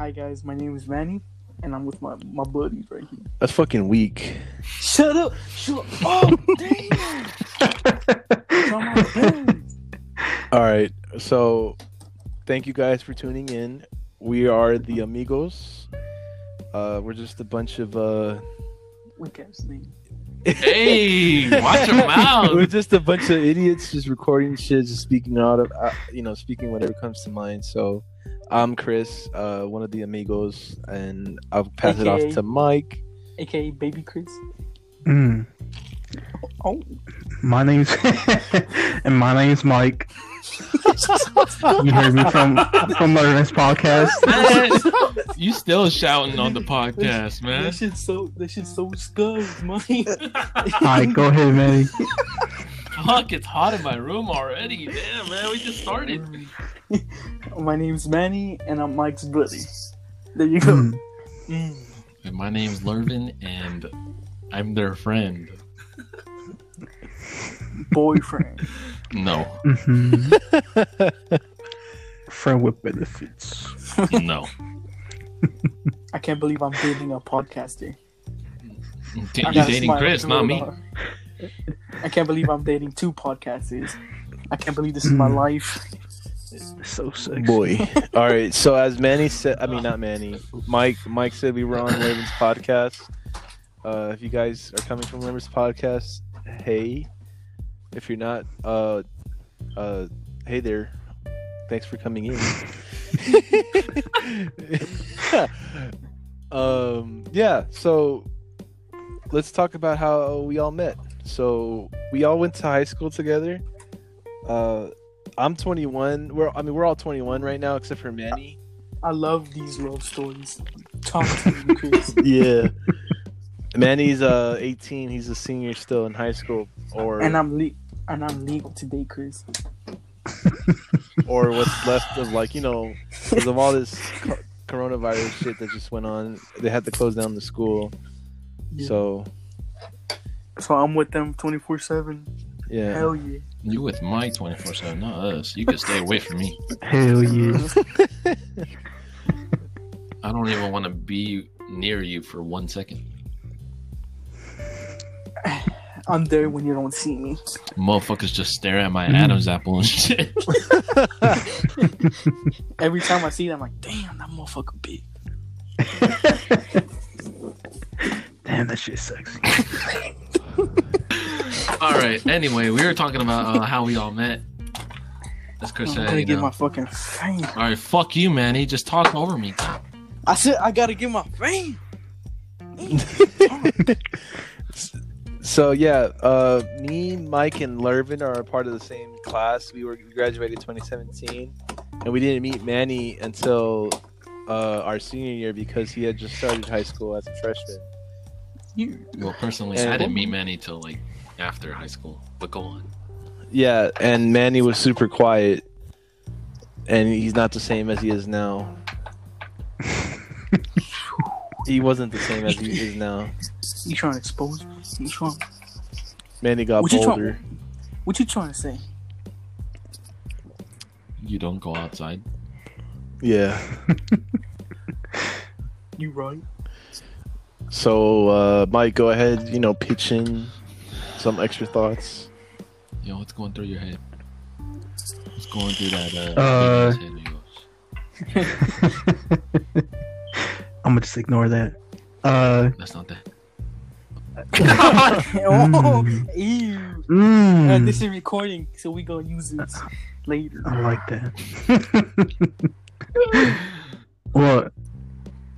Hi guys, my name is Manny, and I'm with my my buddies right here. That's fucking weak. Shut up! Shut up! Damn! Come on, damn. All right. So, thank you guys for tuning in. We are the Amigos. Uh, we're just a bunch of uh, We can't sleep. Hey, watch your mouth. we're just a bunch of idiots just recording shit, just speaking out of, uh, you know, speaking whatever comes to mind. So, I'm Chris, uh, one of the Amigos, and I'll pass it off to Mike. aka Baby Chris. Mm, Oh, my name's and my name's Mike. You heard me from from Lervin's podcast. Man, you still shouting on the podcast, man. that shit's so that shit's so scuzz, man. All right, go ahead, Manny. Fuck, it's hot in my room already. Damn, man, we just started. my name's Manny, and I'm Mike's buddy. There you go. Mm, Mm. And my name's Lervin, and I'm their friend. Boyfriend. No, mhm. Friend with benefits. no. I can't believe I'm dating a podcaster. You I gotta dating Chris, not it me. All. I can't believe I'm dating two podcasters. I can't believe this is my Mm. life. So sexy. Boy. All right. So as Manny said, I mean not Manny, Mike. Mike said we were on Raven's podcast. Uh, if you guys are coming from Raven's podcast, hey. If you're not, uh, uh, hey there. Thanks for coming in. um. Yeah. So let's talk about how we all met. So we all went to high school together. Uh, I'm 21. We're I mean we're all 21 right now except for Manny. I love these love stories. Talk to me, Chris. Yeah. Manny's uh 18. He's a senior still in high school or and I'm le- and I'm legal today, Chris. or what's left of like, you know, because of all this co- coronavirus shit that just went on, they had to close down the school. Yeah. So, So I'm with them 24 seven. yeah. Hell yeah. You with Mike 24 7, not us. You can stay away from me. Hell yeah. I don't even want to be near you for one second. I'm there when you don't see me. Motherfuckers just stare at my Mm. Adam's apple and shit. Every time I see them, I'm like, damn, that motherfucker big. Damn, that shit's sexy. all right. Anyway, we were talking about uh, how we all met. As Chris I'm said, gonna you get know. my fucking fame. All right, fuck you, man. He just talked over me. I said I gotta get my fame. So yeah, uh, me, Mike, and Lervin are a part of the same class. We were we graduated 2017, and we didn't meet Manny until uh, our senior year because he had just started high school as a freshman. You, Well, personally, And- I didn't meet Manny till like after high school. But go on. Yeah, and Manny was super quiet, and he's not the same as he is now. he wasn't the same as he is now. you trying to expose me? You trying, Manny got What you trying- bolder. what you trying to say? You don't go outside. Yeah. You right? So, uh, Mike, go ahead. You know, pitch in some extra thoughts. Yo, what's going through your head? What's going through that? Uh, Uh, baby's head, I'm gonna just ignore that. Uh, That's not that. oh, ew. Uh, mm, this is recording, so we gonna use this later. I like that. well,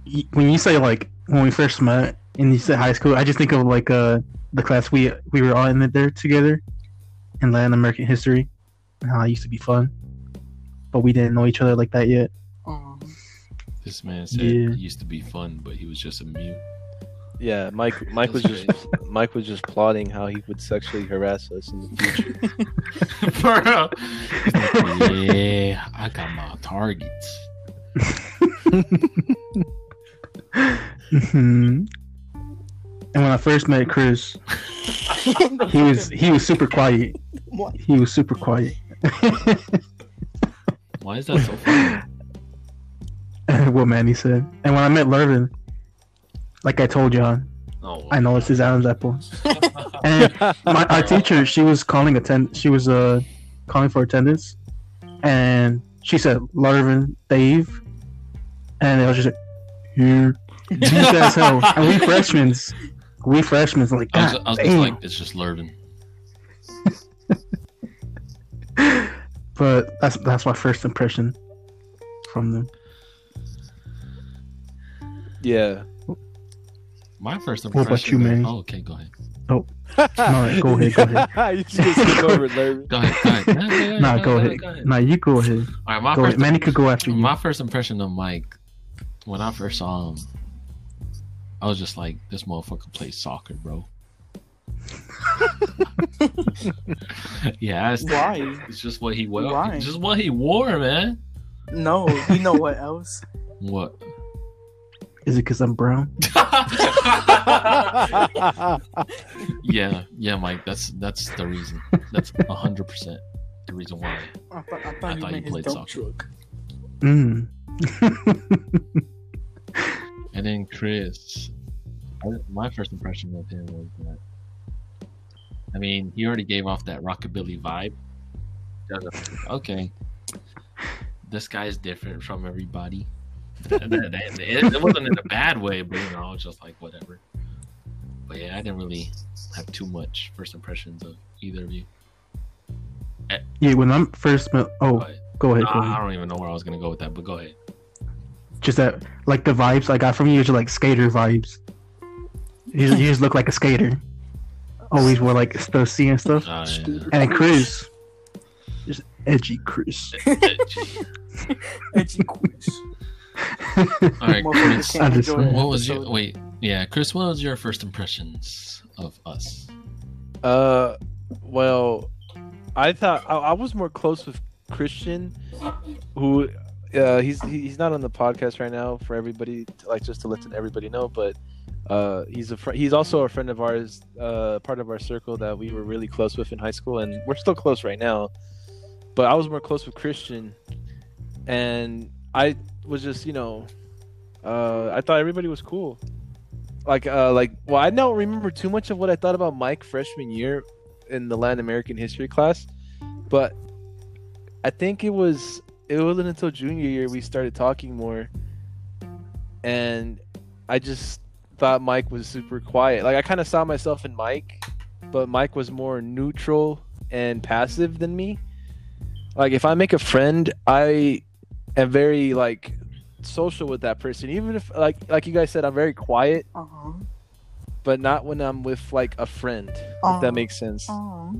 y- when you say like when we first met and you said high school, I just think of like uh the class we we were all in there together in Latin American history and how it used to be fun, but we didn't know each other like that yet. Um, This man said Yeah. it used to be fun, but he was just a mute. Yeah, Mike. Mike was just Mike was just plotting how he would sexually harass us in the future. Bro. yeah, I got my targets. Hmm And when I first met Chris, he was he was super quiet. What? He was super quiet. Why is that so funny? what Manny said. And when I met Lervin, like I told John, Oh, I noticed his Adam's apple. And my our teacher, she was calling attend. She was uh calling for attendance, and she said Lervin, Dave, and I was just like, here, deep as hell. And we freshmen, we freshmen, like I was, I was just like, it's just Lervin. but that's that's my first impression from them. Yeah. My first What about you, Manny? Oh, okay, go ahead. Oh. No, go ahead, go ahead. you just skip over it, Larry. Go ahead. Go ahead. Nah, no, go ahead. Go ahead. Nah, you go ahead. All right, my Go first ahead. Manny could go after you. My first impression of Mike, when I first saw him, I was just like, this motherfucker plays soccer, bro. yeah, it's, Why? it's just what he wore. Why? It's just what he wore, man. No, you know what else? What? Is it because I'm brown? yeah, yeah, Mike. That's that's the reason. That's hundred percent the reason why. I thought, I thought I you thought meant you played soccer. truck. Mm. And then Chris, I, my first impression of him was that. I mean, he already gave off that rockabilly vibe. I was like, Okay, this guy's different from everybody. That- that- that- it, it wasn't in a bad way, but you know, I was just like, whatever. But yeah, I didn't really have too much first impressions of either of you. yeah, when I'm first met. Oh, go ahead. I, I don't even know where I was gonna go with that, but go ahead. Just that, like the vibes I got from you, is like skater vibes. You just, you just look like a skater. Always wore like stuff, and stuff. Uh, Scooter. And then Chris, just edgy Chris. yeah. Edgy quiz. All right, Chris. can't I just- enjoy an What was your wait? Yeah, Chris. What was your first impressions of us? Uh, well, I thought I, I was more close with Christian, who, uh, he's he's not on the podcast right now for everybody, to, like just to let everybody know, but. Uh, he's a fr- he's also a friend of ours, uh, part of our circle that we were really close with in high school, and we're still close right now. But I was more close with Christian, and I was just you know, uh, I thought everybody was cool. Like uh, like well, I don't remember too much of what I thought about Mike freshman year in the Latin American history class, but I think it was it wasn't until junior year we started talking more, and I just thought Mike was super quiet. Like I kind of saw myself in Mike, but Mike was more neutral and passive than me. Like if I make a friend, I am very like social with that person. Even if like like you guys said, I'm very quiet, Uh-huh. but not when I'm with like a friend. If that makes sense. Uh-huh.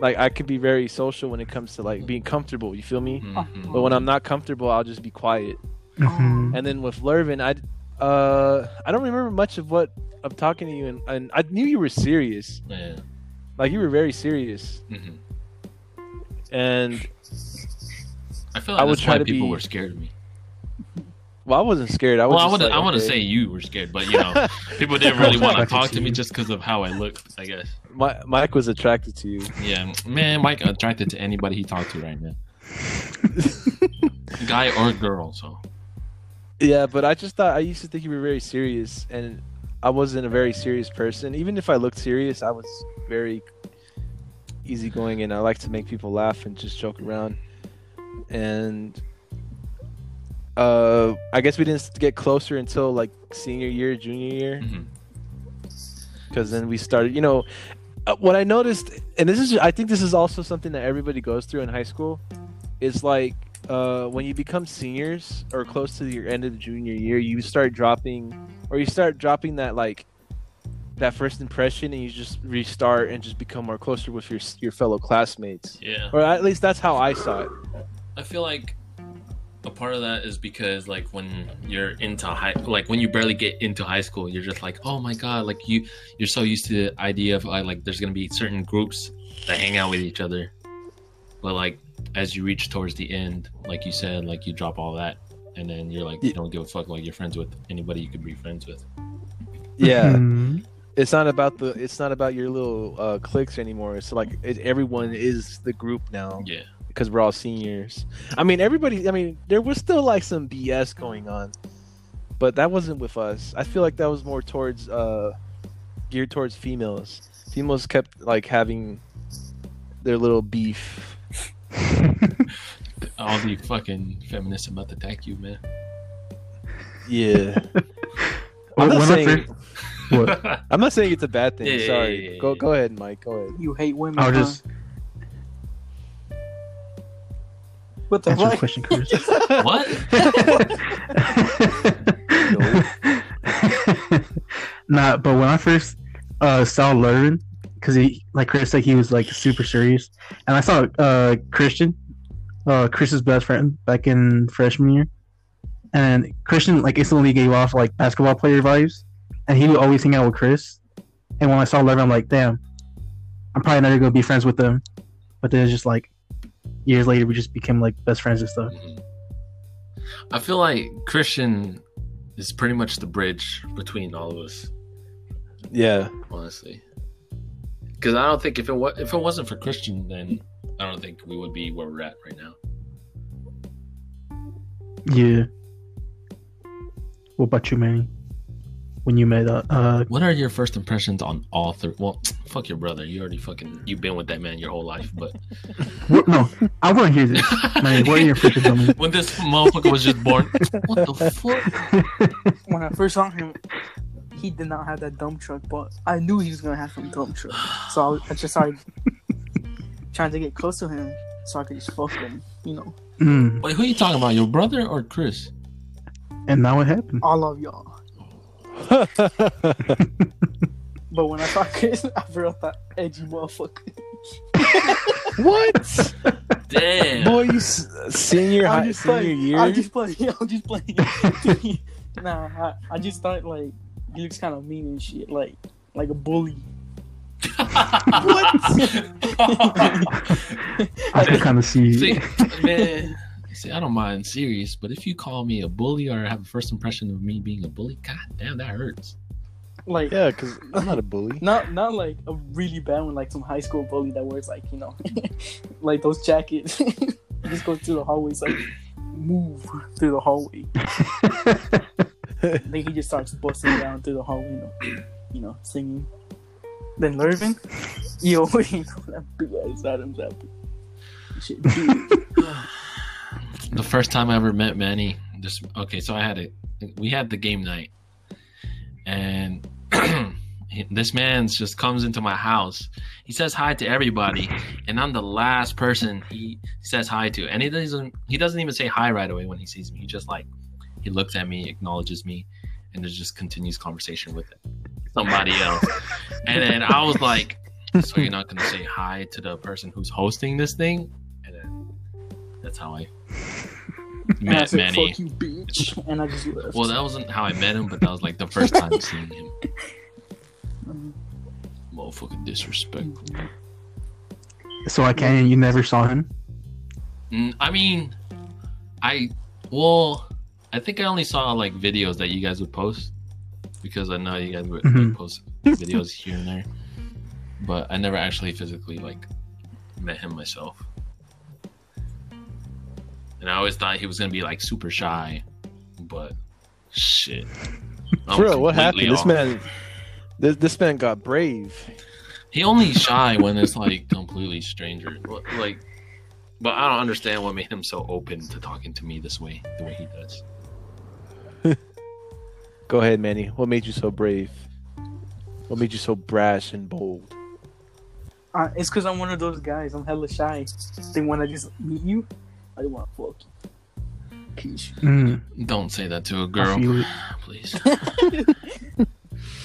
Like I could be very social when it comes to like being comfortable. You feel me? Mhm. But when I'm not comfortable, I'll just be quiet. Mhm. And then with Lervin, I uh I don't remember much of what of talking to you, and, and I knew you were serious. Yeah. Like you were very serious, hmm and I feel like I would that's try why to people be- were scared of me. well, I wasn't scared. I was. Well, I just wouldn't. like, want to okay. say you were scared, but you know, people didn't really want to talk to to me just because of how I looked. I guess. Mi- Mike was attracted to you. Yeah, man, Mike attracted to anybody he talked to right now, guy or girl. So Yeah, but I just thought I used to think you were very serious, and I wasn't a very serious person. Even if I looked serious, I was very easygoing, and I like to make people laugh and just joke around. And uh, I guess we didn't get closer until like senior year, junior year, mhm. because then we started. You know, what I noticed, and this is, I think this is also something that everybody goes through in high school, is like uh, when you become seniors or close to your end of the junior year, you start dropping, or you start dropping that like that first impression, and you just restart and just become more closer with your your fellow classmates, yeah. or at least that's how I saw it. I feel like a part of that is because like when you're into high like when you barely get into high school you're just like oh my god like you you're so used to the idea of uh, like there's gonna be certain groups that hang out with each other but like as you reach towards the end like you said like you drop all that and then you're like you don't give a fuck like you're friends with anybody you could be friends with Yeah, Mhm. it's not about the it's not about your little uh, cliques anymore. It's like it, everyone is the group now. yeah because we're all seniors. I mean, everybody. I mean, there was still like some BS going on, but that wasn't with us. I feel like that was more towards uh, geared towards females. Females kept like having their little beef. All the fucking feminists about to attack you, man. Yeah, I'm not saying what? I'm not saying it's a bad thing. Yeah, yeah, Sorry. yeah, yeah, go go ahead, Mike. Go ahead. You hate women. I'll huh? just What the answer fuck? question, Chris. what? nah, but when I first uh, saw Lervin, because he, like Chris said, he was like super serious, and I saw uh, Christian, uh, Chris's best friend back in freshman year, and Christian like instantly gave off like basketball player vibes, and he would always hang out with Chris. And when I saw Lervin, I'm like, damn, I'm probably never gonna be friends with them. But then it's just like years later, we just became like best friends and stuff. Mhm. I feel like Christian is pretty much the bridge between all of us, Yeah. honestly. Because I don't think if it wa- if it wasn't for Christian, then I don't think we would be where we're at right now. Yeah. What about you, Manny? When you met uh, uh What are your first impressions on all three? Well, fuck your brother. You already fucking you've been with that man your whole life. But what, no, I want to hear this. Manny, what are your first on me? when this motherfucker was just born, what the fuck? When I first saw him, he did not have that dump truck, but I knew he was gonna have some dump truck. So I, I just started trying to get close to him so I could just fuck him, you know. Mm, Wait, who are you talking about? Your brother or Chris? and now it happened? All of y'all. But when I saw Chris, I felt that edgy motherfucker. what? Damn. Boy, you s- senior I'm high just senior playing. year. I'm just playing. I'm just playing. nah, I, I just thought like he looks kind of mean and shit, like like a bully. What? I can kind of see. See, man. See, I don't mind serious, but if you call me a bully or have a first impression of me being a bully, god damn, that hurts. Like Yeah, because I'm not a bully. not not like a really bad one, like some high school bully that wears like you know, like those jackets. just goes through the hallways like move through the hallway. then he just starts busting down through the hallway, you know, you know singing. Then Lervin, yo, you know that big ass Adam's apple. Shit, big. The first time I ever met Manny, just okay, so I had it. we had the game night, and this man's just comes into my house. He says hi to everybody, and I'm the last person he says hi to, and he doesn't he doesn't even say hi right away when he sees me. He just like he looks at me, acknowledges me, and just continues conversation with somebody else. and then I was like, "So you're not gonna say hi to the person who's hosting this thing?" And then that's how I met Manny. "Fuck you, bitch," and I just left. Well, that wasn't how I met him, but that was like the first time seeing him. Um, Motherfucking disrespectful. so I can't. You never saw him. Mm, I mean, I well, I think I only saw like videos that you guys would post because I know you guys would like, Mhm. post videos here and there, but I never actually physically like met him myself. And I always thought he was gonna be like super shy, but shit. I'm Bro, what completely happened? This man, this this man got brave. He only shy when it's like completely stranger. Like, but I don't understand what made him so open to talking to me this way, the way he does. Go ahead, Manny. What made you so brave? What made you so brash and bold? Uh, it's because I'm one of those guys. I'm hella shy. Then when I just meet you, I want to fuck you. Kiss you. Mm, Don't say that to a girl, please.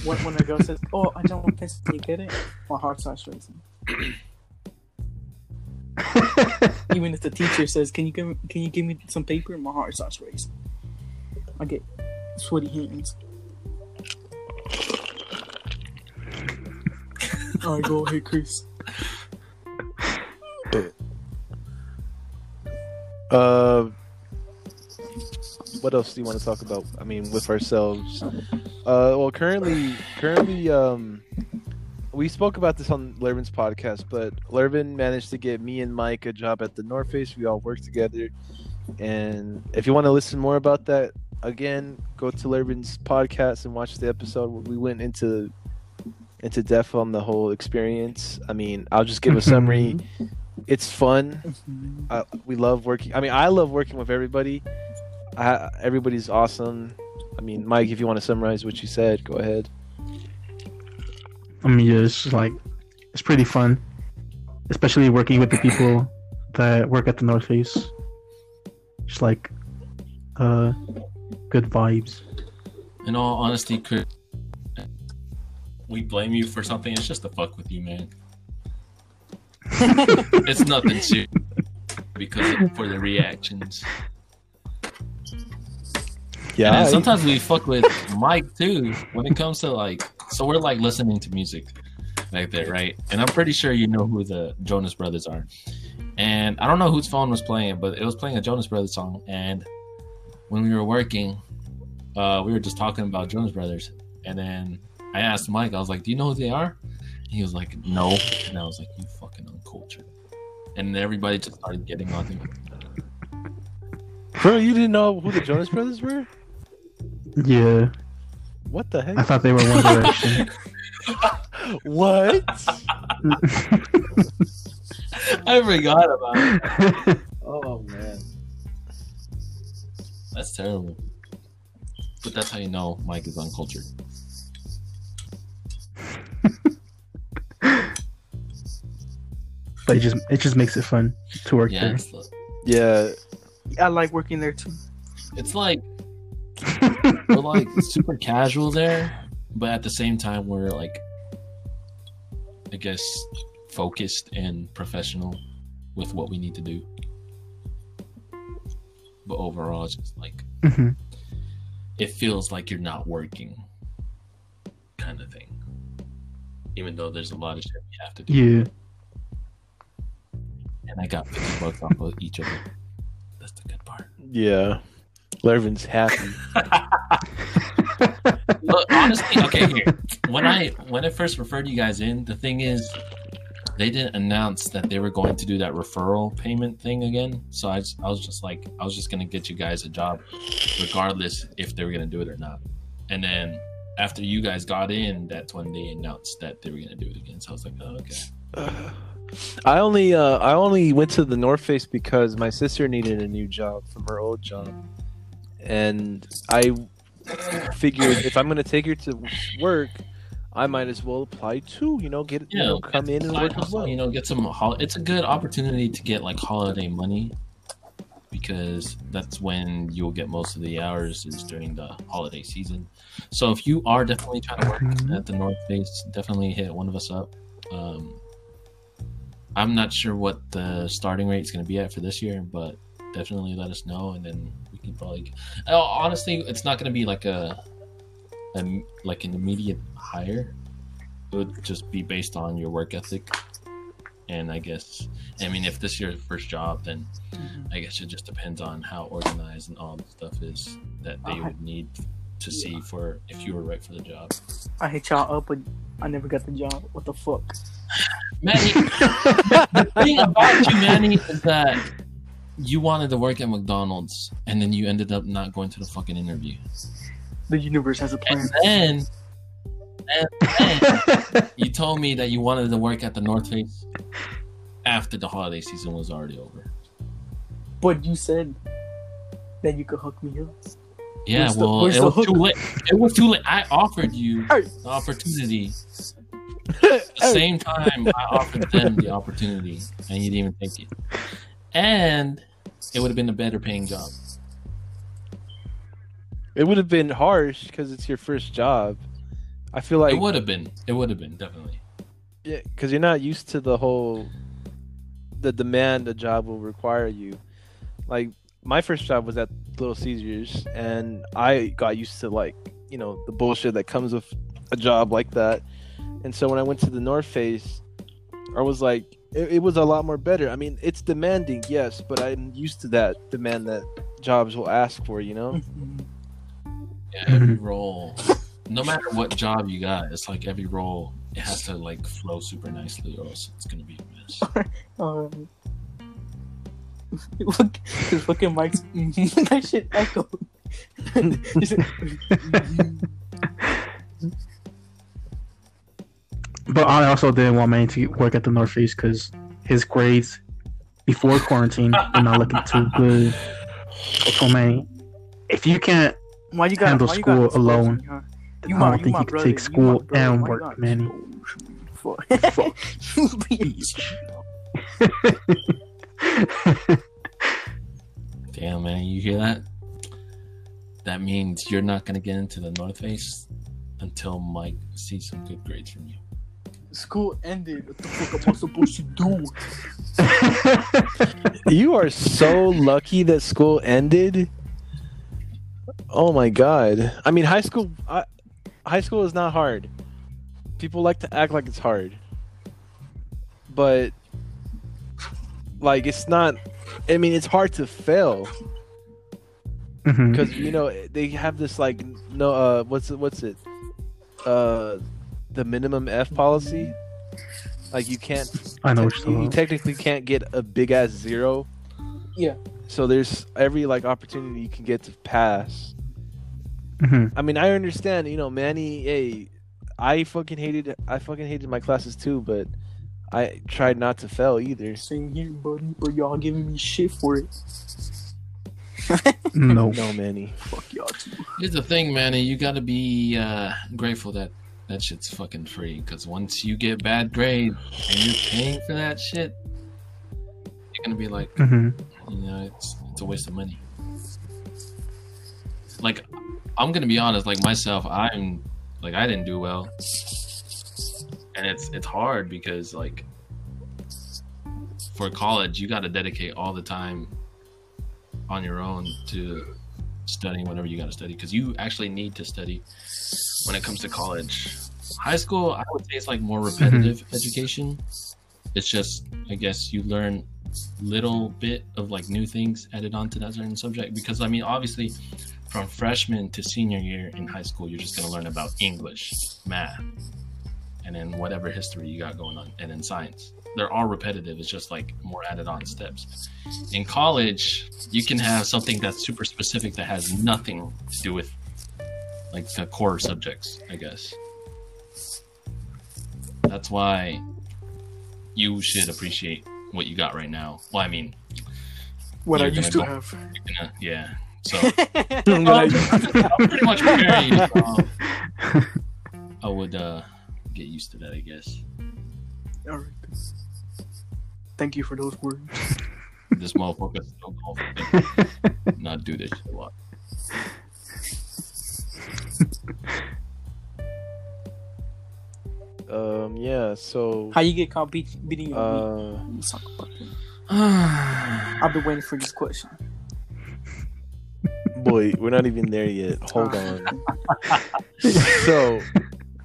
When, when a girl says, "Oh, I don't want pencil," you get it? My heart starts racing. Even if the teacher says, "Can you give me, can you give me some paper?" My heart starts racing. I get sweaty hands. All right, go ahead, Chris. Uh, what else do you want to talk about? I mean, with ourselves. Uh, well, currently, currently, um, we spoke about this on Lervin's podcast, but Lervin managed to get me and Mike a job at the North Face. We all worked together. And if you want to listen more about that, again, go to Lervin's podcast and watch the episode where we went into into depth on the whole experience. I mean, I'll just give a summary. It's fun. I, we love working. I mean, I love working with everybody. I, everybody's awesome. I mean, Mike, if you want to summarize what you said, go ahead. I mean, yeah, it's like it's pretty fun, especially working with the people that work at the North Face. Just like uh, good vibes. In all honesty, Chris, we blame you for something. It's just to fuck with you, man. It's nothing serious because of, for the reactions. Yeah, And sometimes we fuck with Mike too when it comes to like. So we're like listening to music like that, right? And I'm pretty sure you know who the Jonas Brothers are. And I don't know whose phone was playing, but it was playing a Jonas Brothers song. And when we were working, uh, we were just talking about Jonas Brothers. And then I asked Mike, I was like, "Do you know who they are?" And he was like, "No." And I was like, "You fucking uncultured." And everybody just started getting on him. bro, you didn't know who the Jonas Brothers were? Yeah, What the heck? I thought they were One Direction. what? I forgot about it. Oh man. That's terrible. But that's how you know Mike is uncultured. but it just it just makes it fun to work Yeah, there. it's, the- Yeah, I like working there too. it's like we're like super casual there, but at the same time we're like, I guess, focused and professional with what we need to do. But overall, it's just like Mhm. it feels like you're not working, kind of thing. Even though there's a lot of shit we have to do, Yeah, and I got fifty bucks off of each of them. That's the good part. yeah. Lervin's happy. Look, honestly, okay, here. When I when I first referred you guys in, the thing is, they didn't announce that they were going to do that referral payment thing again. So I, just, I was just like, I was just gonna get you guys a job, regardless if they were gonna do it or not. And then after you guys got in, that's when they announced that they were gonna do it again. So I was like, oh, okay. Uh, I only uh, I only went to the North Face because my sister needed a new job from her old job, and I figured if I'm gonna take her to work, I might as well apply too. You know, get you know come in and work as hustle, well. You know, get some. Hol- it's a good opportunity to get like holiday money because that's when you'll get most of the hours is during the holiday season. So if you are definitely trying to work at the North Face, definitely hit one of us up. Um, I'm not sure what the starting rate is going to be at for this year, but definitely let us know, and then we can probably. Oh, honestly, it's not going to be like a, a like an immediate hire. It would just be based on your work ethic, and I guess I mean if this is your first job, then mm-hmm. I guess it just depends on how organized and all the stuff is that they would need to see for if you were right for the job. I hit y'all up, but I never got the job. What the fuck? Manny, the thing about you, Manny, is that you wanted to work at McDonald's and then you ended up not going to the fucking interview. The universe has a And plan. then, and then you told me that you wanted to work at the North Face after the holiday season was already over. But you said that you could hook me up. Yeah, the- well, it was too late. It was too late. I offered you Hey. the opportunity. At the same time, I offered them the opportunity, and you didn't even take it. And it would have been a better paying job. It would have been harsh because it's your first job. I feel like it would have been. It would have been definitely. Yeah, because you're not used to the whole the demand a job will require you. Like my first job was at Little Caesars, and I got used to like you know the bullshit that comes with a job like that. And so when I went to the North Face, I was like, it, it was a lot more better. I mean, it's demanding, yes, but I'm used to that demand that jobs will ask for. You know? Yeah, every role, no matter what job you got, it's like every role it has to like flow super nicely, or else it's gonna be a mess. Um, look, his fucking mic's that shit echo. But I also didn't want Manny to work at the North Face because his grades before quarantine were not looking too good. Told Manny, if you can't, why you got Handle why you school got alone. Huh? I don't think you could take school and work, Manny. Fuck. Damn, man, you hear that? That means you're not gonna get into the North Face until Mike sees some good grades from you. School ended. What the fuck am I supposed to do? You are so lucky that school ended. Oh my god! I mean, high school. I, high school is not hard. People like to act like it's hard, but like it's not. I mean, it's hard to fail because you know they have this like no. Uh, what's it? What's it? Uh, the minimum F policy. Like you can't I know what you, you're you talking about. technically can't get a big ass zero. Yeah. So there's every like opportunity you can get to pass. Mhm. I mean, I understand. You know, Manny. Hey, I fucking hated. I fucking hated my classes too, but I tried not to fail either. Same here, buddy. But y'all giving me shit for it. No. No, Manny. Fuck y'all too. Here's the thing, Manny. You gotta be uh, grateful that that shit's fucking free. Because once you get bad grades and you're paying for that shit, you're gonna be like, mm-hmm. you know, it's it's a waste of money. Like, I'm gonna be honest. Like myself, I'm like I didn't do well, and it's it's hard because like for college, you got to dedicate all the time on your own to studying whatever you got to study because you actually need to study when it comes to college. High school, I would say it's like more mm-hmm. repetitive education. It's just, I guess, you learn little bit of like new things added onto that certain subject because I mean, obviously, from freshman to senior year in high school, you're just gonna learn about English, math, and then whatever history you got going on, and in science. They're all repetitive. It's just like more added on steps. In college, you can have something that's super specific that has nothing to do with like the core subjects, I guess. That's why you should appreciate what you got right now. Well, I mean, What You're I used to go- have. gonna- yeah. So I'm I'm pretty much preparing you. so I would uh, get used to that, I guess. Alright. Thank you for those words. This motherfucker still gonna not do this shit a lot. um. Yeah. So. How you get caught beat, beating your Uh. meat? Talk about that. I've been waiting for this question. Boy, we're not even there yet. Hold on. so,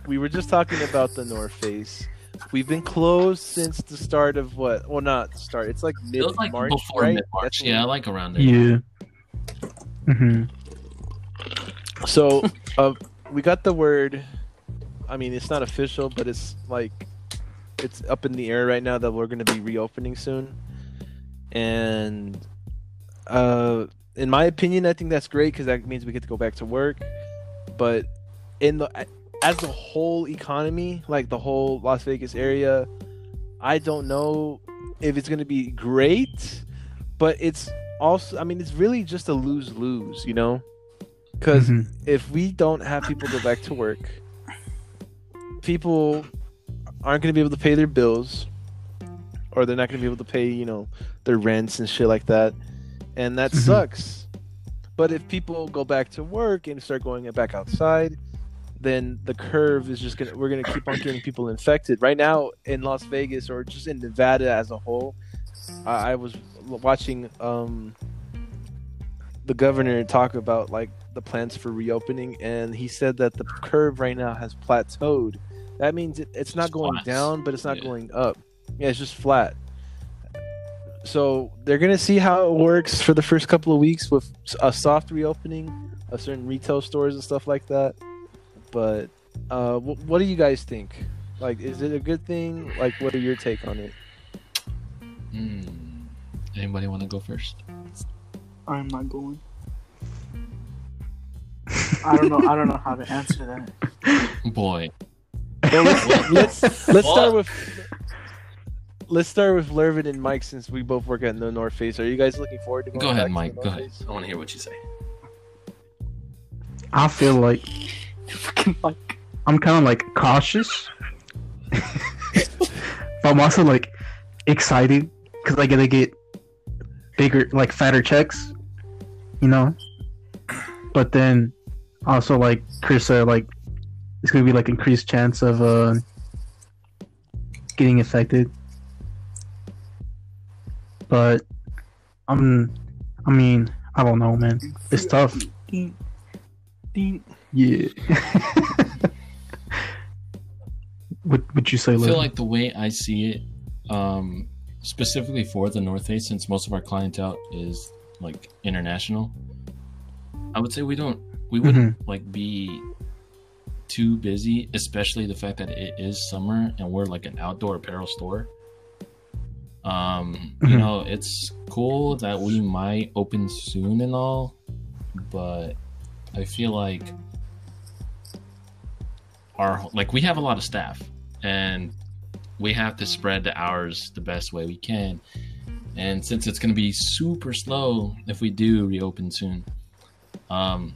we were just talking about the North Face. We've been closed since the start of what? Well, not start. It's like mid was like March, before right? mid March. Yeah, when- like around there. Yeah. Mm-hmm. So, uh, we got the word. I mean, it's not official, but it's like it's up in the air right now that we're going to be reopening soon. And uh, in my opinion, I think that's great because that means we get to go back to work. But in the as a whole economy, like the whole Las Vegas area, I don't know if it's going to be great, but it's also, I mean, it's really just a lose lose, you know? Because Mhm. if we don't have people go back to work, people aren't going to be able to pay their bills, or they're not going to be able to pay, you know, their rents and shit like that, and that Mhm. sucks. But if people go back to work and start going back outside, then the curve is just gonna we're gonna keep on getting people infected. Right now in Las Vegas or just in Nevada as a whole, I, I was watching um the governor talk about like the plans for reopening, and he said that the curve right now has plateaued. That means it, it's not It's going flat. down, but it's not Yeah. going up. Yeah, it's just flat. So they're gonna see how it works for the first couple of weeks with a soft reopening of certain retail stores and stuff like that. But uh, wh- what do you guys think? Like, is it a good thing? Like, what are your take on it? Hmm. Anybody want to go first? I'm not going. I don't know. I don't know how to answer that. Boy, Well, let's let's, let's start with let's start with Lervin and Mike since we both work at the North Face. Are you guys looking forward to going Go ahead, back to Mike, the go ahead. Face? I want to hear what you say. I feel like Fucking like, I'm kind of like cautious, but I'm also like excited because I get to get bigger, like fatter checks, you know. But then also like Chris said, like it's gonna be like increased chance of uh getting affected. But I'm, I mean, I don't know, man. It's tough. Ding, ding. Yeah. what would you say, I feel Lil? like the way I see it, um, specifically for the North Face, since most of our clientele is like international, I would say we don't, we wouldn't like be too busy, especially the fact that it is summer and we're like an outdoor apparel store. Um, you Mhm. know, it's cool that we might open soon and all, but I feel like our like we have a lot of staff and we have to spread the hours the best way we can. And since it's going to be super slow if we do reopen soon, um,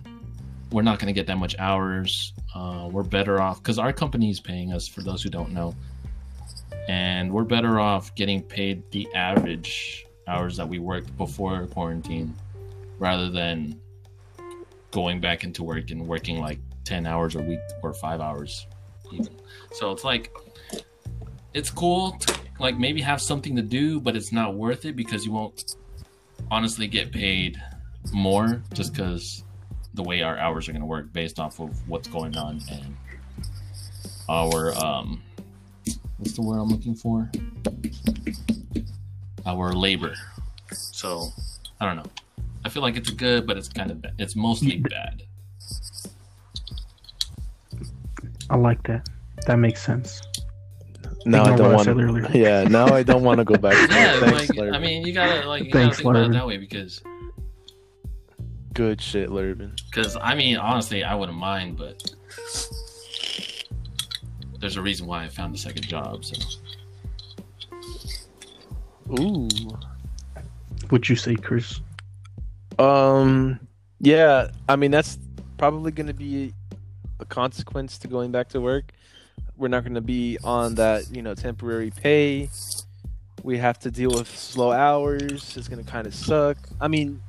we're not going to get that much hours. Uh, we're better off because our company is paying us. For those who don't know, and we're better off getting paid the average hours that we worked before quarantine, rather than going back into work and working like ten hours a week or five hours even. So it's like it's cool to like maybe have something to do, but it's not worth it because you won't honestly get paid more just because the way our hours are going to work based off of what's going on and our um what's the word I'm looking for? Our labor. So I don't know. I feel like it's good, but it's kind of. It's mostly bad. I like that. That makes sense. No, I don't want. said earlier. Yeah, now I don't want to go back. To Yeah, that. Thanks, like Lervin. I mean, you gotta like you Thanks, gotta think about it that way because good shit, Lervin. because I mean honestly I wouldn't mind, but there's a reason why I found a second job. So Ooh. Would you say, Chris? Um. Yeah. I mean, that's probably going to be a consequence to going back to work. We're not going to be on that, you know, temporary pay. We have to deal with slow hours. It's going to kind of suck. I mean,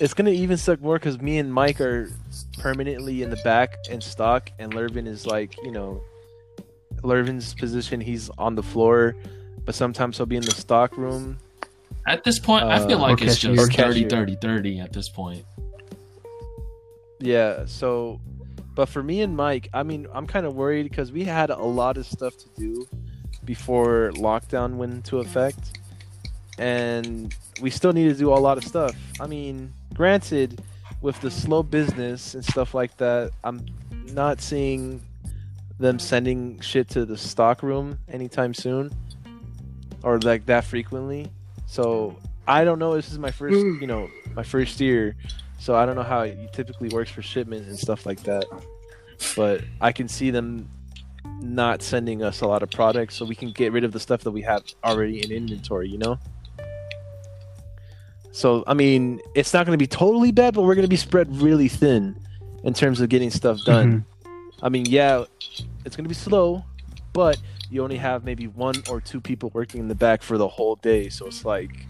it's going to even suck more because me and Mike are permanently in the back in stock, and Lervin is like, you know, Lervin's position. He's on the floor, but sometimes he'll be in the stock room. at this point, I feel Uh, like it's cashier. just Or 30, 30, 30 at this point. Yeah, so but for me and Mike, I mean, I'm kind of worried because we had a lot of stuff to do before lockdown went into effect. And we still need to do a lot of stuff. I mean, granted, with the slow business and stuff like that, I'm not seeing them sending shit to the stock room anytime soon or like that frequently. So I don't know. This is my first, you know, my first year. So I don't know how it typically works for shipment and stuff like that. But I can see them not sending us a lot of products so we can get rid of the stuff that we have already in inventory, you know? So I mean, it's not going to be totally bad, but we're going to be spread really thin in terms of getting stuff done. I mean, yeah, it's going to be slow, but you only have maybe one or two people working in the back for the whole day, so it's like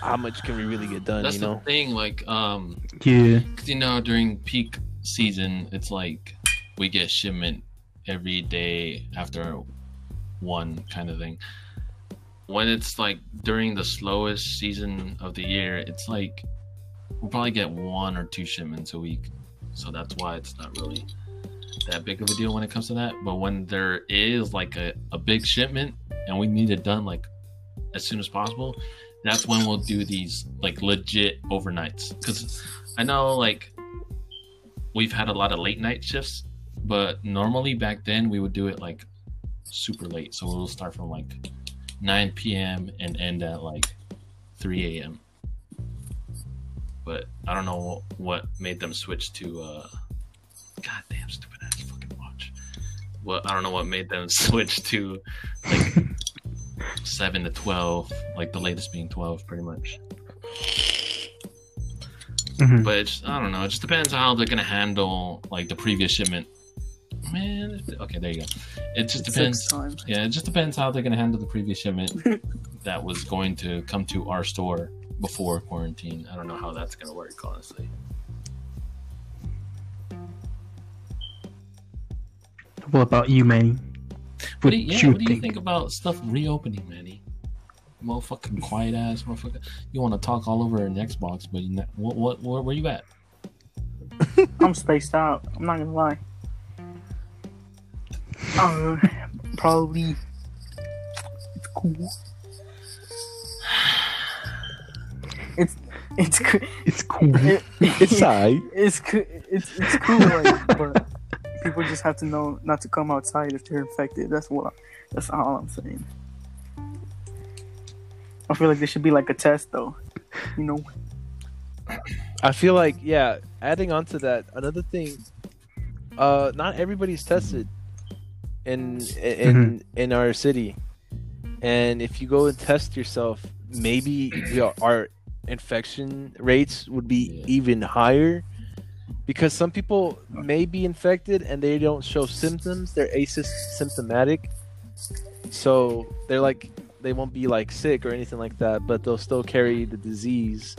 how much can we really get done, That's you the thing. Like, um, Yeah. 'cause, you know, during peak season, it's like we get shipment every day after one kind of thing. When it's like during the slowest season of the year, it's like we'll probably get one or two shipments a week. So that's why it's not really that big of a deal when it comes to that. But when there is like a, a big shipment and we need it done like as soon as possible, that's when we'll do these like legit overnights. Because I know like we've had a lot of late night shifts but normally back then we would do it like super late. So we'll start from like 9 p.m. and end at like 3 a.m. But I don't know what made them switch to uh goddamn stupid ass fucking watch. Well, I don't know what made them switch to like 7 to 12, like the latest being 12 pretty much. Mhm. But it's, I don't know. It just depends on how they're gonna handle like the previous shipment. Man, okay, there you go. It just depends. Yeah, it just depends how they're gonna handle the previous shipment that was going to come to our store before quarantine. I don't know how that's gonna work, honestly. What about you, Manny? What do you, yeah, what do you think about stuff reopening, Manny? Motherfucking quiet ass motherfucker. You want to talk all over an Xbox, but you ne- what, what, where, where you at? I'm spaced out. I'm not gonna lie. Uh, probably. It's cool. It's it's co- It's cool. it, It's alright. it's co- it's it's cool, like, but people just have to know not to come outside if they're infected. That's what. I, that's all I'm saying. I feel like there should be like a test, though. You know, I feel like yeah. Adding on to that, another thing. Uh, not everybody's tested in in in our city, and if you go and test yourself, maybe your our infection rates would be even higher. Because some people may be infected and they don't show symptoms; they're asymptomatic. So they're like they won't be like sick or anything like that, but they'll still carry the disease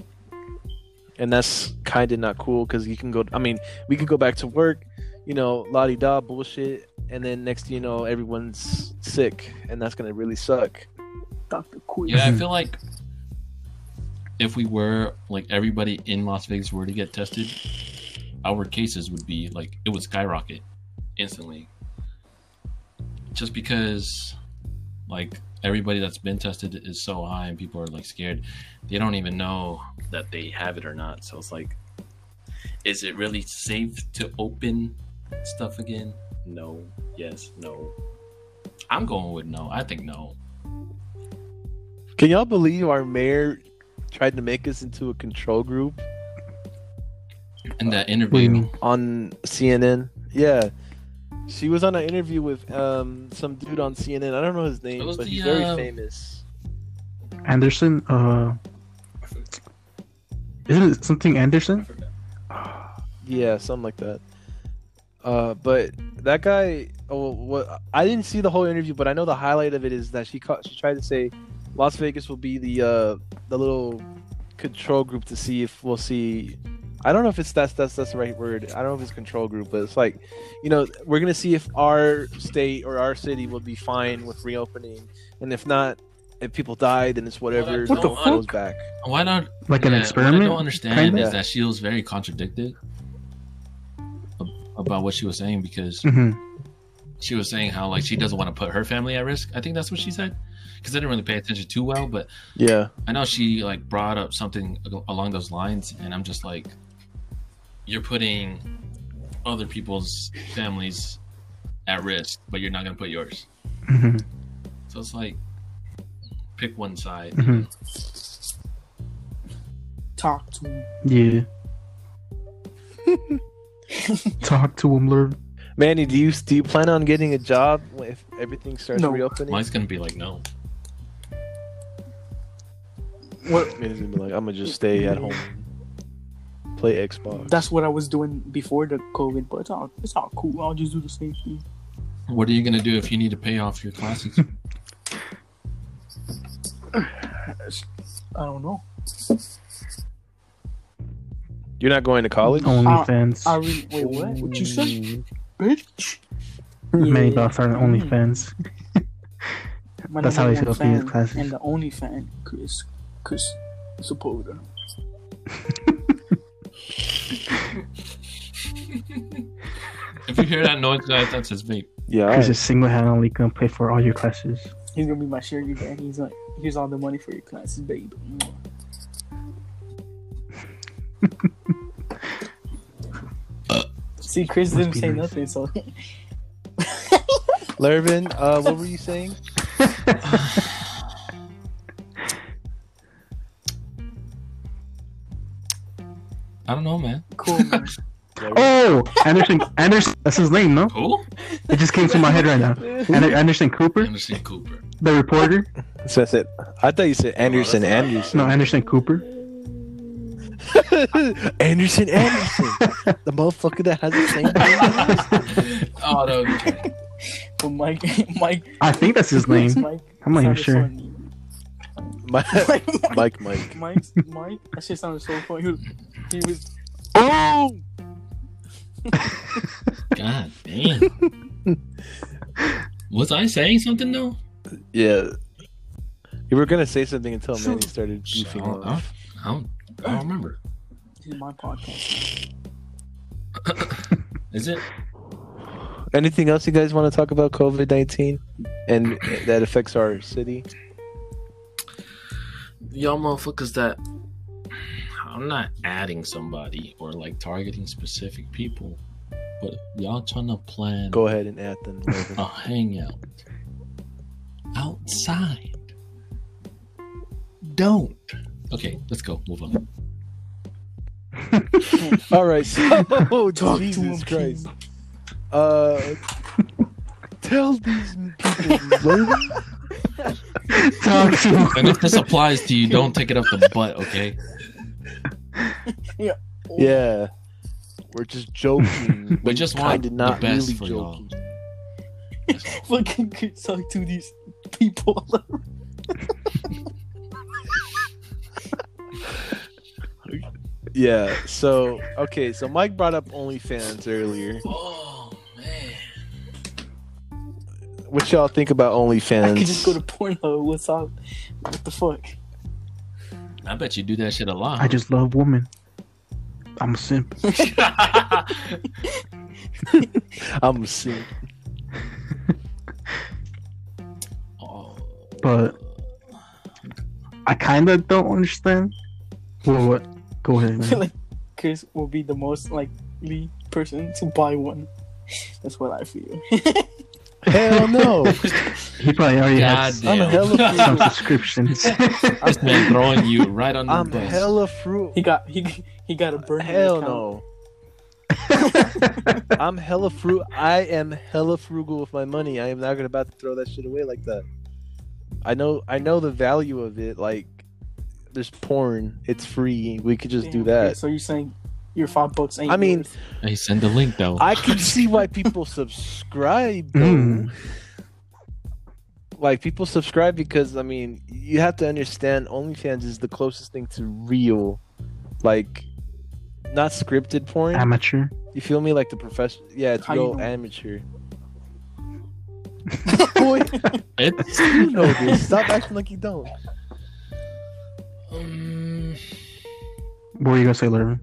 and that's kind of not cool because you can go. I mean, we could go back to work, you know, la di da bullshit, and then next you know, everyone's sick, and that's gonna really suck. Doctor Quiz. Yeah, I mm-hmm. feel like if we were like everybody in Las Vegas were to get tested, our cases would be like it would skyrocket instantly. Just because like everybody that's been tested is so high and people are like scared, they don't even know that they have it or not. So it's like is it really safe to open stuff again? No. Yes, no. I'm going with no. I think no. Can y'all believe our mayor tried to make us into a control group In that What interview, mean? on CNN? Yeah. She was on an interview with um some dude on CNN. I don't know his name, but the, he's very uh, famous. Anderson? Uh, isn't it something Anderson? Yeah, something like that. Uh, but that guy, oh, what I didn't see the whole interview, but I know the highlight of it is that she caught, she tried to say Las Vegas will be the uh the little control group to see if we'll see. I don't know if it's that's that's that's the right word. I don't know if it's control group, but it's like, you know, we're gonna see if our state or our city will be fine with reopening, and if not, if people die, then it's whatever. What no the one goes fuck? back. why not? Like an Yeah, experiment? What I don't understand kinda? is that she was very contradicted about what she was saying because hmm she was saying how like she doesn't want to put her family at risk. I think that's what she said because I didn't really pay attention too well, but Yeah, I know she like brought up something along those lines, and I'm just like, you're putting other people's families at risk, but you're not gonna put yours. hmm So it's like, pick one side. Mhm. Talk to him. Yeah. Talk to him, learn. Manny, do you do you plan on getting a job if everything starts No. reopening? Mine's gonna be like, no. What? Manny's gonna be like, I'm gonna just stay at home, play Xbox. That's what I was doing before the COVID, but it's all it's all cool. I'll just do the same thing. What are you gonna do if you need to pay off your classes? I don't know. You're not going to college? OnlyFans. I really wait. What? What you say, bitch? Many Yeah. are starting OnlyFans. Hmm. My That's how number he's one gonna his classes. And the only fan, Chris, Chris Sepulveda. If you hear that noise, guys, that's his vape. Yeah. Because alright. just single-handedly gonna pay for all your classes. He's gonna be my sugar daddy. He's like, here's all the money for your classes, babe. See, Chris didn't say nice. nothing, so Lervin, uh, what were you saying? I don't know, man. cool, man. Oh, Anderson. Anderson. That's his name, no? Who? It just came to my head right now. Ander- Anderson Cooper, Anderson Cooper. the reporter. So I said, I thought you said Anderson that's not- Anderson. No, Anderson Cooper. Anderson Anderson, the motherfucker that has the same name. Oh no. okay. But Mike, Mike, I think that's his name. Mike. I'm not even sounded sure. Funny. Mike, Mike, Mike, Mike. Mike, Mike. That shit sounded so funny. He was, he was Oh, God damn. Was I saying something though? yeah. You were gonna say something until Sure. Manny started I goofing don't, I off. don't, I don't, I don't remember. this is my podcast. Is it? Anything else you guys want to talk about COVID nineteen and that affects our city? Y'all motherfuckers that I'm not adding somebody or like targeting specific people, but y'all trying to plan Go ahead and add them. a Lervin. hangout outside. Don't. Okay, let's go. Move on. All right. So, Talk to Jesus him, Christ. Uh, tell these people, Lervin. Talk to. And if this applies to you, don't take it up the butt, okay? Yeah, Yeah. we're just joking. We just want Kinda the not best really for joking. That's all. Fucking could talk to these people. Yeah. So okay. So Mike brought up OnlyFans earlier. Oh. What y'all think about OnlyFans? I could just go to Pornhub. What's up? Uh, what the fuck? I bet you do that shit a lot. I just love women. I'm a simp. I'm seeing. oh. But I kind of don't understand. Well, what? Go ahead, I feel man. like Chris will be the most likely person to buy one. That's what I feel. Hell no. He probably already God has I'm damn. hella some subscriptions. this man throwing you right on the I'm bus. hella fruit. he got he he got a burn. Hell no. I'm hella fruit. I am hella frugal with my money. I am not gonna about to throw that shit away like that. I know. I know the value of it. Like, there's porn. It's free. We could just do Damn, okay, that. So you're saying your five bucks ain't I mean, worth- Hey, send the link though. I can see why people subscribe. Though. Mm. Like people subscribe because I mean, you have to understand OnlyFans is the closest thing to real, like, not scripted porn. Amateur. You feel me? Like the profession. Yeah, it's How real amateur. Boy, It's you know this. Stop acting like you don't. um, What were you gonna say, Lervin?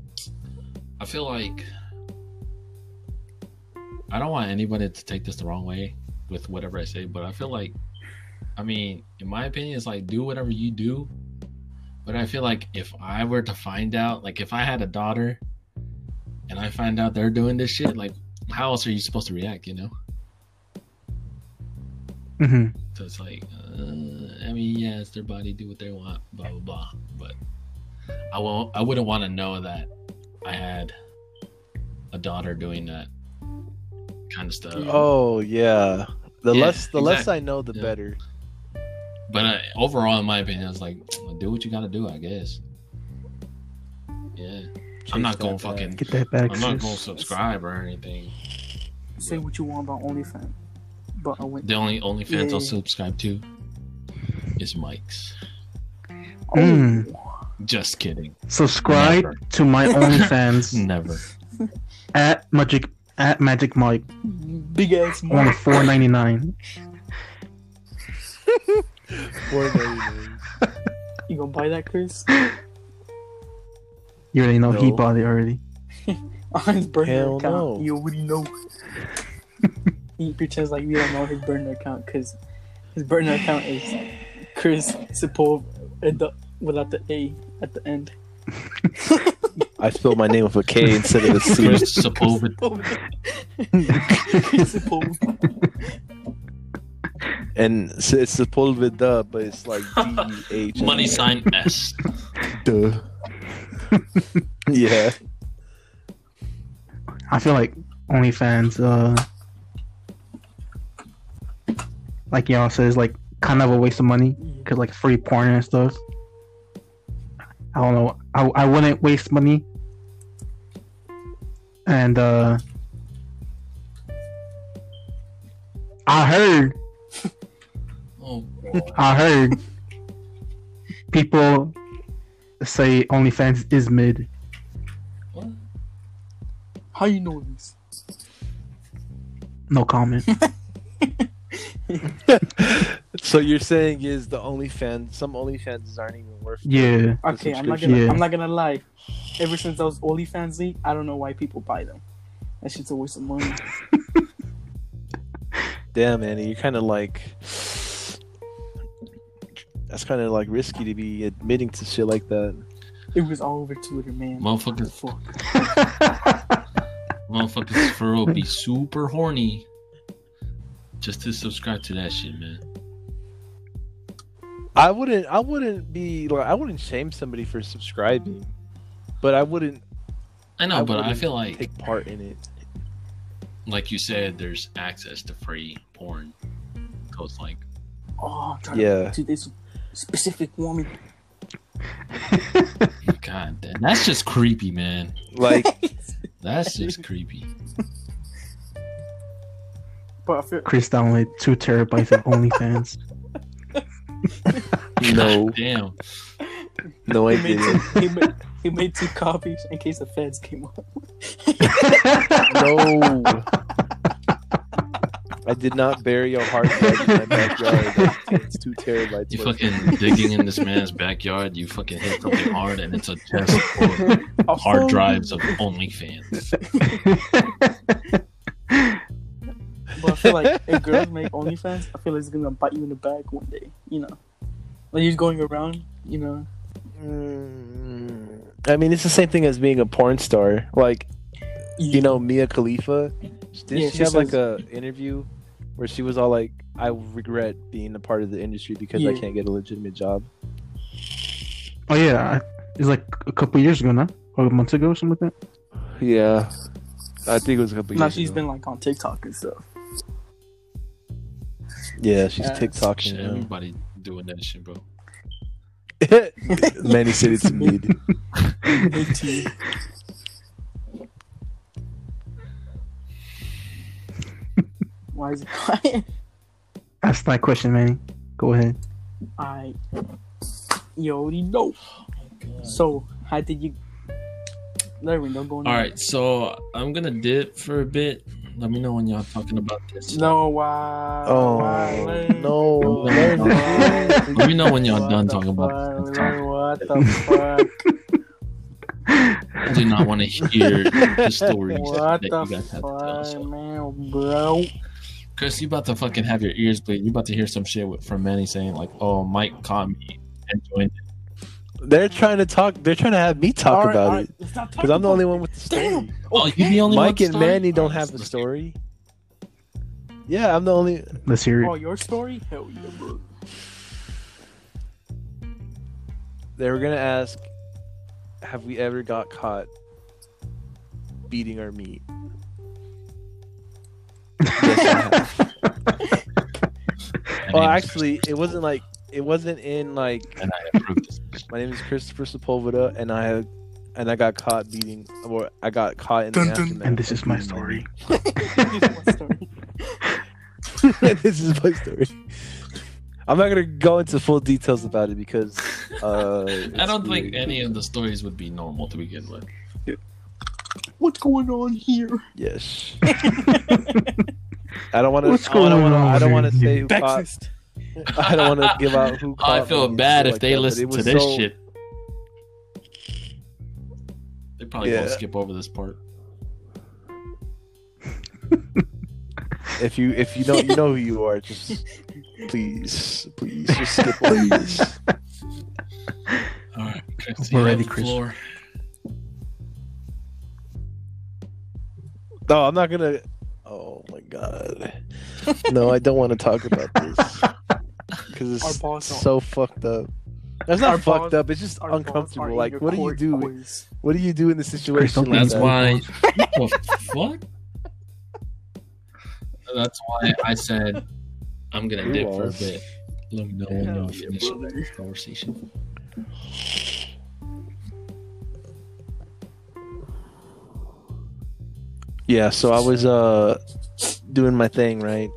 I feel like I don't want anybody to take this the wrong way with whatever I say, but I feel like I mean, in my opinion, it's like do whatever you do. But I feel like if I were to find out, like if I had a daughter and I find out they're doing this shit, like how else are you supposed to react, you know? hmm So it's like, uh, I mean, yeah, it's their body, do what they want, blah blah blah. But I won't. I wouldn't want to know that I had a daughter doing that kind of stuff. Oh yeah. The Yeah, less the less. I know, the Yeah. better. But uh, overall, in my opinion, it's like, do what you got to do, I guess. Yeah, I'm not going that bag. fucking. Get that back. I'm not going to subscribe or anything. say what you want about OnlyFans, but I went. The only OnlyFans I'll subscribe to is Mike's. Oh, Mm. Just kidding. Subscribe Never. to my OnlyFans Never. at Magic at Magic Mike big ass only money. four ninety nine. Four million. You gonna buy that, Chris? You already know he bought it already. On his burner Hell account. no. You already know. he pretends like we don't know his burner account because his burner account is Chris Sepov uh, without the A at the end. I spelled my name with a K instead of a C. Chris Sepulveda. Sepulveda. and s- it's Sepulveda, but it's like D H. Money sign S. Duh. yeah. I feel like OnlyFans, uh, like y'all says, like kind of a waste of money because like free porn and stuff. I don't know. I I wouldn't waste money. And uh, I heard Oh, I heard people say OnlyFans is mid. what? How you know this? No comment. So you're saying is the OnlyFans? Some OnlyFans aren't even worth. Yeah. Okay, I'm not gonna. Yeah. I'm not gonna lie. Ever since those OnlyFans leak, I don't know why people buy them. That shit's a waste of money. Damn, Annie, you're kind of like. That's kind of like risky to be admitting to shit like that. It was all over Twitter, man. Motherfuckers, Fuck. motherfuckers for real be super horny just to subscribe to that shit, man. I wouldn't. I wouldn't be like. I wouldn't shame somebody for subscribing, but I wouldn't. I know, but I feel like, take part in it. like you said, there's access to free porn. So it's like, Oh, I'm trying Yeah. to to this specific woman. God damn, that's just creepy, man. Like, That's just creepy. but I feel Chris downloaded two terabytes of OnlyFans. No, Damn. no, I he didn't. two, he, made, he made two copies in case the feds came up. No. I did not bury a hard drive in my backyard. It's contains two terabytes. You worth. fucking digging in this man's backyard. You fucking hit something hard, and it's a chest full of hard drives of OnlyFans. But I feel like if girls make OnlyFans, I feel like it's gonna bite you in the back one day. You know, like you're going around. You know, Mm, I mean, it's the same thing as being a porn star. Like, you know, Mia Khalifa. Did Yeah, she, she have like says- a interview where she was all like, "I regret being a part of the industry because I can't get a legitimate job." oh yeah, it's like a couple years ago now, or months ago, or something like that. Yeah, I think it was a couple now years. she's ago. been like on TikTok and stuff. Yeah, she's Yeah. Shit, TikToking. now. everybody doing that shit, bro. Manny said it's mid. Me too. Why is it quiet? Ask that question, Manny. Go ahead. I you already know. So how did you? Larry, no going. All right, so I'm gonna dip for a bit. Let me know when y'all talking about this. No, wow. Oh wow, Larry. no! Wow. Larry. Let me know when y'all What done the talking about fuck, this. Larry, What the fuck? I do not want to hear the stories What that you the guys have to tell. fuck, So. man, bro? Chris, you about to fucking have your ears bleed. You about to hear some shit with- from Manny saying like, "Oh, Mike caught me and joined." it." They're trying to talk. They're trying to have me talk All right, about all right, it let's not talk because I'm the only one with the story. Damn. Oh, you the only one Mike with and story? Manny don't oh, have the let's hear it. story. Yeah, I'm the only. Let's hear it. Oh, your story? Hell yeah, bro. They were gonna ask, "Have we ever got caught beating our meat?" Yes, I have. My Well, actually, it wasn't like it wasn't in like and I approve this. my name is Christopher Sepulveda, and I and I got caught beating, or I got caught in the Dun, dun. aftermath. And this is my story. This is my story. meat. this is my story. I'm not gonna go into full details about it because uh, I don't think any of the stories would be normal to begin with. What's going on here? Yes. I don't want to. What's I don't going want to. I don't on want to here? say who caught. Breakfast. I don't want to give out who. Oh, I feel bad if like they that, listen to this so- shit. They probably Yeah. won't skip over this part. If you if you know you know who you are, just please please just skip over this. All right, Chris, We're ready, Chris. floor. No, I'm not gonna. Oh my god. No, I don't want to talk about this because it's boss so fucked up. That's not Our fucked boss- up. It's just uncomfortable. Like, what do you do? quiz. What do you do in the situation? like That's that? why. What the? That's why I said I'm gonna You're dip for a bit. Let me know when Hell y'all finish brother. this conversation. Yeah. So I was uh doing my thing right,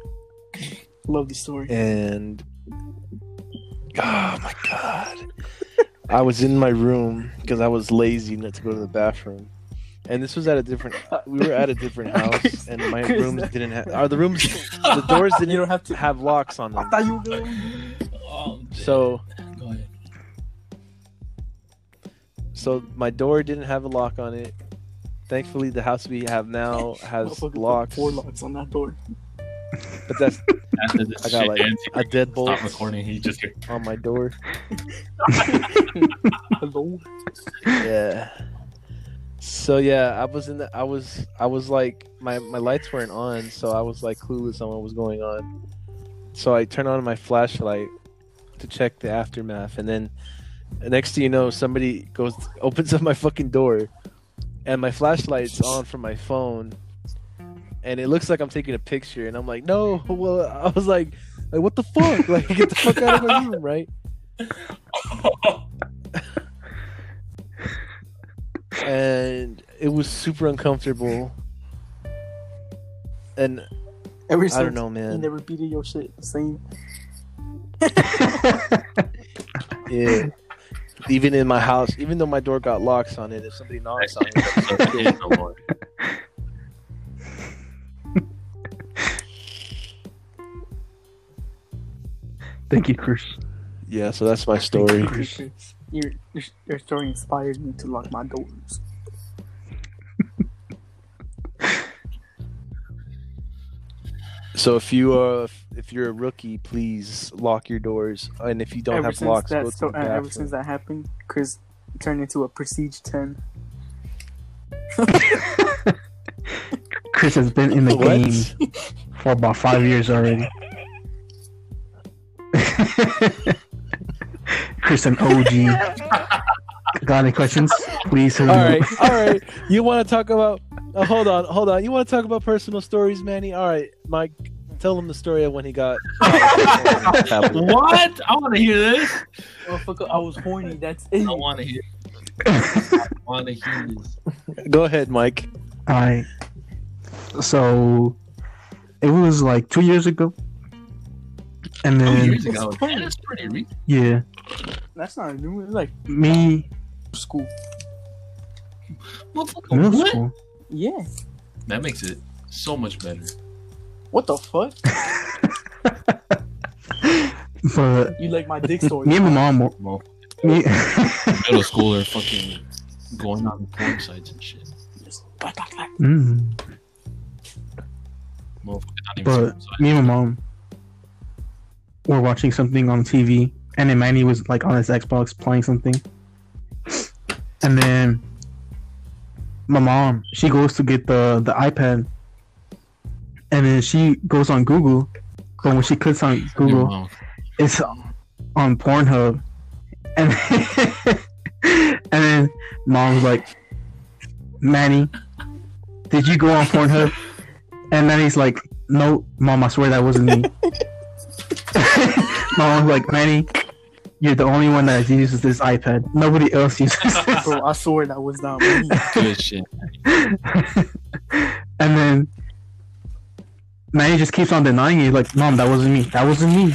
Love the story. and oh my god, I was in my room because I was lazy not to go to the bathroom. And this was at a different. We were at a different house, and my Chris, rooms didn't have. Are the rooms? The doors You didn't don't have to. have locks on I them. thought you were going. Oh, So, go so my door didn't have a lock on it. Thankfully, the house we have now has locks. Four locks on that door. But that's I got, like, a deadbolt stop recording. He just on my door. Hello. Yeah. So yeah, I was in the. I was. I was like, my my lights weren't on, so I was like clueless on what was going on. So I turned on my flashlight to check the aftermath, and then next thing you know, somebody goes opens up my fucking door, and my flashlight's on from my phone, and it looks like I'm taking a picture, and I'm like, no. Well, I was like, like what the fuck? Like, get the fuck out of my room, right? and it was super uncomfortable. And Ever I since don't know, you man. never beat your shit the same. Yeah. Even in my house, even though my door got locks on it, if somebody knocks on it, Thank you, Chris. yeah. So that's my story. Chris, Your, your, your story inspired me to lock my doors. So if you are, if you're a rookie, please lock your doors, and if you don't ever have since locks, that go to sto- the uh, ever since that happened, Chris turned into a Prestige Ten. Chris has been in the What? game for about five years already. Chris, an OG. Got any questions? Please. hit me All up. right, all right. You want to talk about? Uh, hold on, hold on. You want to talk about personal stories, Manny? All right, Mike. Tell him the story of when he got. what? I want to hear this. I was horny. That's it. I want to hear. I want to hear this. Go ahead, Mike. Alright. So it was like two years ago. And Two then years ago. That's pretty recent. yeah, That's not new. It's like me school. Motherfucker, middle what? school. Yeah. That makes it so much better. What the fuck? But You like my dick story? me and my mom were Well, me middle schooler fucking going on porn sites and shit. Just. Mm. Motherfucker not But me and my mom were watching something on TV, and then Manny was like on his Xbox playing something, and then my mom she goes to get the the iPad, and then she goes on Google, but when she clicks on Google, oh, it's on Pornhub, and and then mom's like, Manny, did you go on Pornhub? And Manny's like, No, mom, I swear that wasn't me. mom was like, Manny, you're the only one that uses this iPad. Nobody else uses this. Bro, I swear that was not me. Good shit. and then Manny just keeps on denying it, like, Mom, that wasn't me. That wasn't me.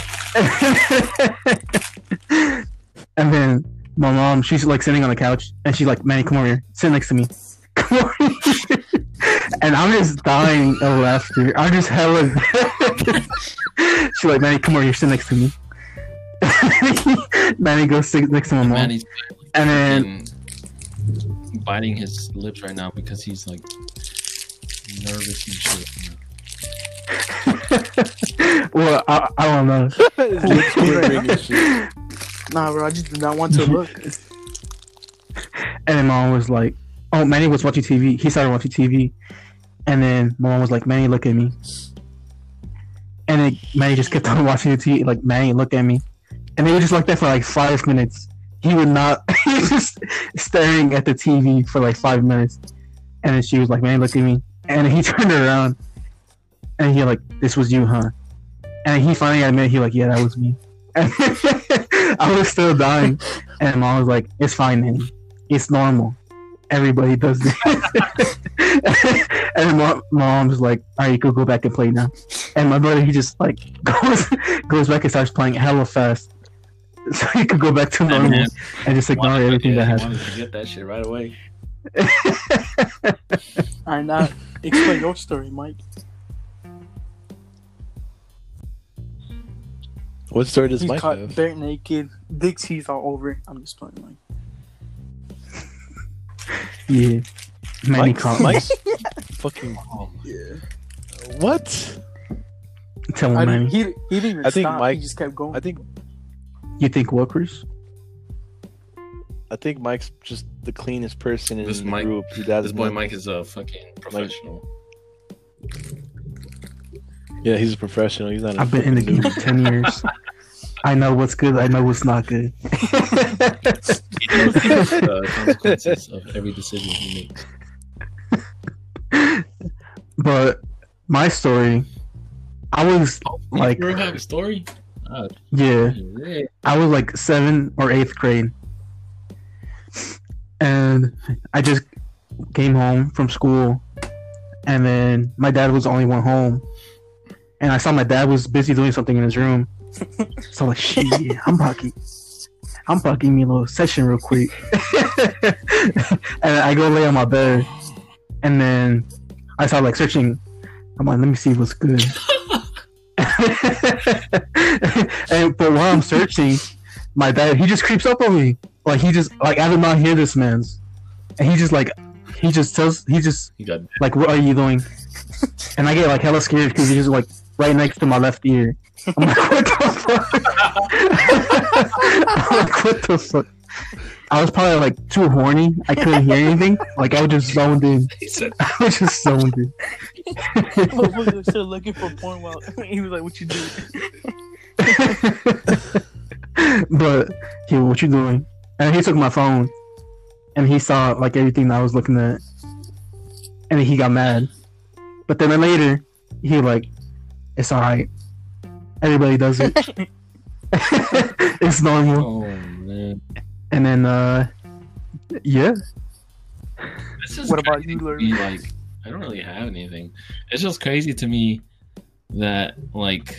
and then my mom, she's like sitting on the couch, and she's like, Manny, come over here. Sit next to me. Come over here. and I'm just dying of laughter. I'm just hella. she's like, Manny, come over here. Sit next to me. Manny goes sit next to my mom. Man, he's and then biting his lips right now because he's like nervous and shit. well, I, I don't know. His lips quivering and shit. Nah, bro, I just did not want to look. And then mom was like, "Oh, Manny was watching TV. He started watching TV, And then mom was like, Manny, look at me. And then Manny just kept on watching the TV, like, Manny, look at me. And they were just like that for like five minutes. He would not, he was just staring at the TV for like five minutes. And then she was like, Manny, look at me. And he turned around and he like, this was you, huh? And he finally admitted, he like, yeah, that was me. I was still dying. And mom was like, it's fine, Manny. It's normal. Everybody does this. and my mom's like, all right, you could go back and play now. And my brother, he just like goes goes back and starts playing hella fast. So he could go back to normal man. and just ignore Wanted- everything yeah, that he happened. wanted to get that shit right away. Alright, now explain your story, Mike. What story does He's Mike caught have? bare naked, big teeth all over. I'm just playing, Mike. Yeah. Many Mike, comments. Mike, fucking Oh, Yeah. what? Tell I him, didn't, Manny. he, he didn't even I think stop. Mike- he just kept going. I think You think what, Chris? I think Mike's just the cleanest person in This the Mike- group. Who does This boy Mike is a fucking professional. Yeah, he's a professional. He's not. I've been in the fucking game for 10 years. I know what's good. I know what's not good. He knows the consequences of every decision he makes. but my story, I was Like- you have a story? Oh, yeah, yeah. I was like seven or eighth grade, and I just came home from school, and then my dad was the only one home, and I saw my dad was busy doing something in his room, so I'm like shit, I'm fucking, I'm bucking me a little session real quick, and I go lay on my bed, and then I start like searching. I'm like, let me see what's good. and but while I'm searching, my dad he just creeps up on me. Like he just like I did not hear this man's. And he just like he just tells he just He like what are you doing? And I get like hella scared because he's just like right next to my left ear. I'm like, what the fuck? I'm like, what the fuck? I was probably like too horny. I couldn't hear anything. Like I was just zoned in. I was just zoned in. Motherfucker was still looking for porn while he was like, "What you do?" but he, what you doing? And he took my phone, and he saw like everything that I was looking at, and he got mad. But then later, he like, it's all right. Everybody does it. it's normal. Oh man. And then, uh, yeah, This is What about you, Larry? Like, I don't really have anything. It's just crazy to me that, like,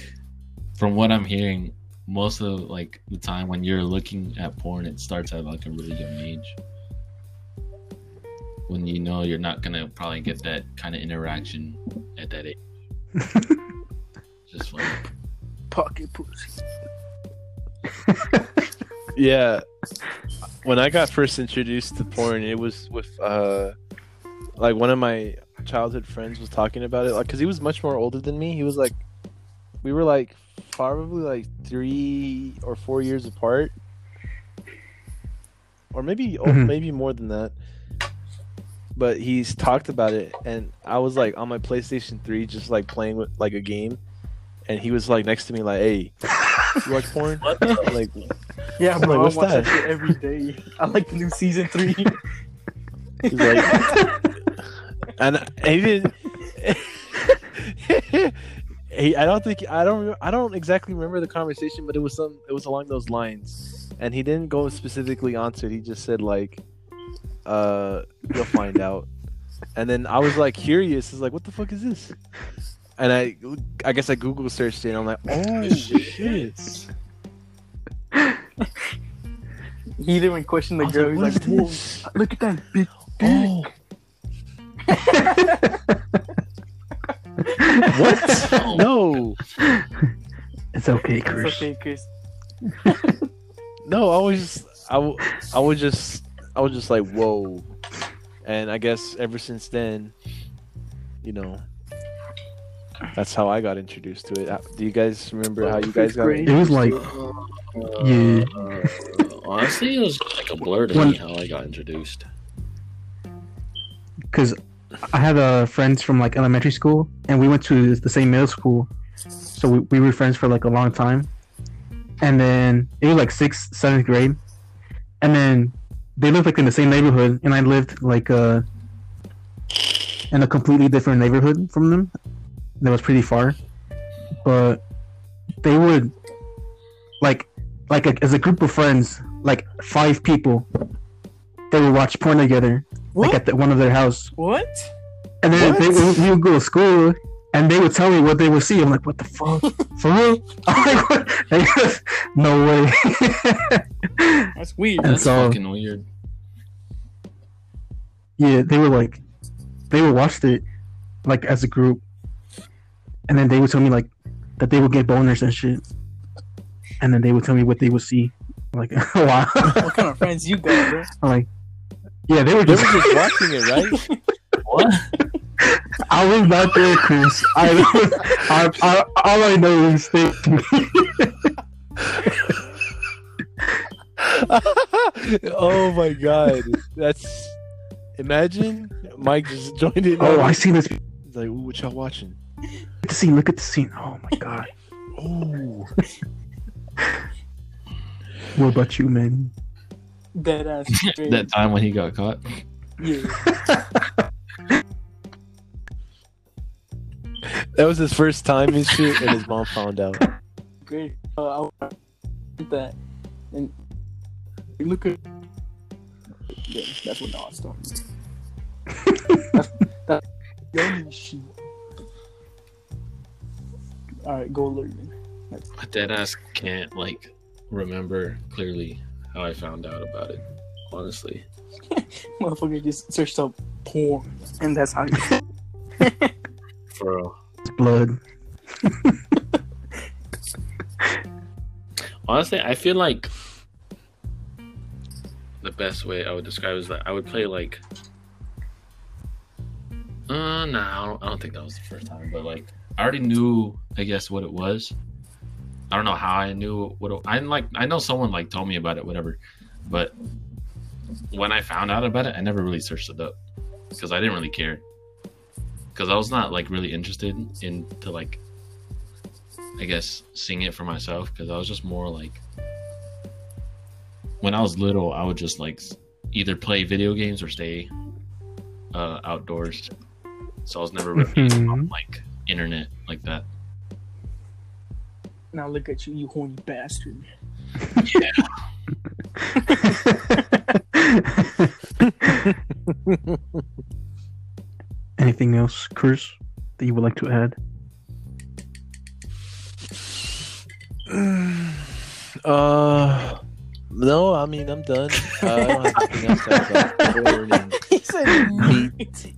from what I'm hearing, most of like the time when you're looking at porn, it starts at like a really young age. When you know you're not gonna probably get that kind of interaction at that age. just like Pocket pussy. Yeah. When I got first introduced to porn, it was with uh like one of my childhood friends was talking about it like cuz he was much more older than me. He was like we were like probably like 3 or 4 years apart. Or maybe oh, Mhm. maybe more than that. But he's talked about it and I was like on my PlayStation 3 just like playing with like a game and he was like next to me like, "Hey, you watch porn?" like Yeah, I'm bro. like, I what's watch that that? shit every day. I like the new season three. He's like, and he didn't. he, I don't think I don't. I don't exactly remember the conversation, but it was some. It was along those lines, and he didn't go specifically onto it. He just said like, "Uh, you'll find out." And then I was like curious. Is like, what the fuck is this? And I, I guess I Google searched it. and I'm like, oh shit. He didn't even question the girl. like, He's like, "Whoa, look at that big Oh, what? no. it's okay, It's Chris. okay, Chris. No, I was just, I, w- I was just, I was just like, whoa. And I guess ever since then, you know, that's how I got introduced to it. Uh, Do you guys remember how you guys got grade. It was like, yeah, Uh, honestly, it was like a blur to When- me how I got introduced. because I had uh, friends from like elementary school, and we went to the same middle school, so we, we were friends for like a long time. And then it was like sixth, seventh grade, and then they lived like in the same neighborhood, and I lived like uh in a completely different neighborhood from them. That was pretty far, but they would like like a, as a group of friends, like five people, they would watch porn together, What? like at the, one of their house. what? And then What? they, we, we would go to school, and they would tell me what they would see. I'm like, what the fuck? For real? I'm like, what? They just, no way. That's weird. And That's so- fucking weird. yeah, they were like, they would watch it, like as a group, and then they would tell me like that they would get boners and shit, and then they would tell me what they would see. I'm like, wow. what kind of friends you got, bro? I'm like, yeah, they were They were just. just watching it, right? What? I was not there, Chris. I, I, I all I know is they. oh my god, that's imagine Mike just joined in. oh, I seen this. He's like, what y'all watching? Look at the scene. Look at the scene. Oh my god. Oh, What about you, man? Dead ass. that time when he got caught. yeah. that was his first time and shit, and his mom found out. Great. Uh, I want that. And look at. Yeah, that's what Nas started. that's, that's young shit. Alright, go learn. My dead ass can't like remember clearly how I found out about it. Honestly, Motherfucker just searched up porn. And that's how you. for real. It's blood. Honestly, I feel like the best way I would describe is that I would play like. Uh, nah, I I don't think that was the first time, but like I already knew, I guess, what it was. I don't know how I knew what it, I like. I know someone like told me about it, whatever, but when I found out about it, I never really searched it up because I didn't really care. Because I was not like really interested into like I guess seeing it for myself because I was just more like when I was little, I would just like either play video games or stay uh, outdoors. So I was never really on Mhm. like internet like that. Now look at you, you horny bastard. Anything else, Chris, that you would like to add? Uh, no, I mean I'm done. Uh, I don't have anything else to talk about He said Meat.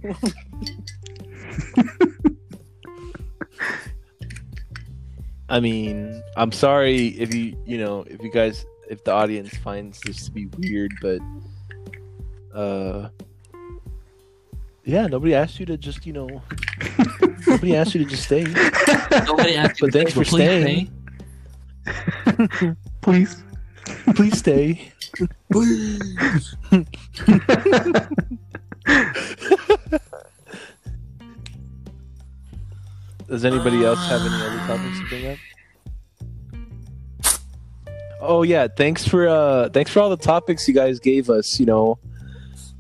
I mean, I'm sorry if you, you know, if you guys, if the audience finds this to be weird, but, uh, yeah, nobody asked you to just, you know, nobody asked you to just stay. Nobody asked But thanks for staying. Please. Please stay. Does anybody else have any other topics to bring up? Oh yeah, thanks for uh thanks for all the topics you guys gave us, you know.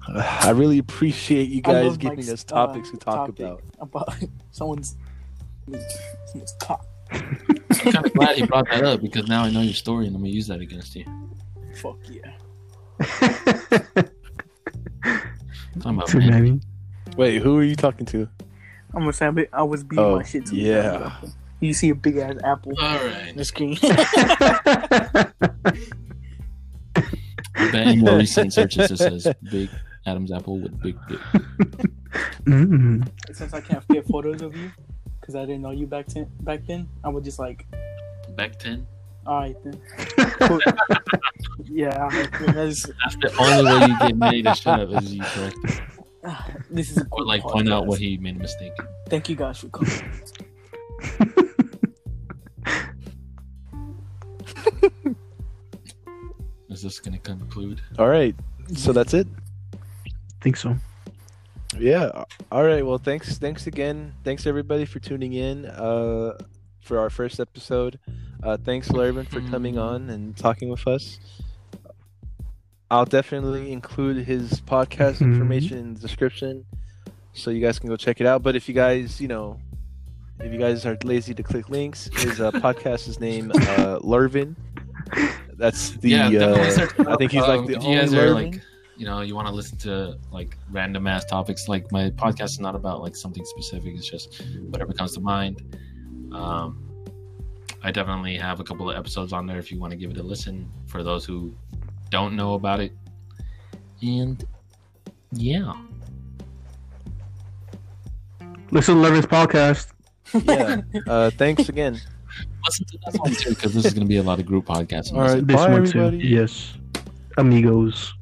I really appreciate you guys giving Mike's, us topics uh, to talk topic about. About someone's someone's cock. I'm kind of glad he brought that up because now I know your story and I'm gonna use that against you. Fuck yeah. Talking about Too man. many. Wait, who are you talking to? I'm gonna say I, was beating Oh, my shit too. yeah. You see a big ass apple All on right. the screen. I more recent searches it says big Adam's apple with big dick. mm. Since I can't get photos of you, because I didn't know you back then. Back then, I would just like, Back ten. all right then. Cool. yeah, all right, then. That's, That's the only way you get Manny to shut up is you correct him. this is a or cool like point out what he made a mistake. Thank you guys for coming. Is this gonna conclude? All right. So that's it. think so. Yeah. All right. Well, thanks. Thanks again. Thanks everybody for tuning in uh, for our first episode. Uh, thanks, Lervin, for coming on and talking with us. I'll definitely include his podcast Mhm. information in the description, so you guys can go check it out. But if you guys, you know, if you guys are lazy to click links, his uh, podcast is named uh, Lervin. That's the. yeah, uh, I think he's like Um, the if only you guys are like you know you want to listen to like random ass topics like my podcast is not about like something specific it's just whatever comes to mind um i definitely have a couple of episodes on there if you want to give it a listen for those who don't know about it and yeah Listen to Lervin's podcast. yeah. Uh, thanks again. listen to that one too because this is going to be a lot of group podcasts All right. This Bye, one everybody. too. Yes. Amigos.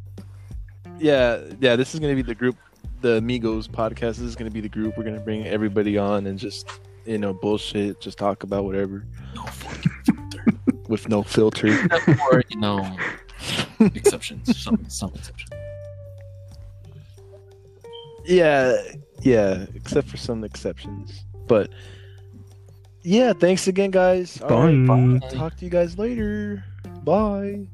Yeah, yeah. This is gonna be the group, the Amigos podcast. This is gonna be the group. We're gonna bring everybody on and just, you know, bullshit. Just talk about whatever no fucking filter with no filter. or you know exceptions some some exceptions yeah, yeah. Except for some exceptions, but yeah. Thanks again, guys. All right, Bye. Talk to you guys later. Bye.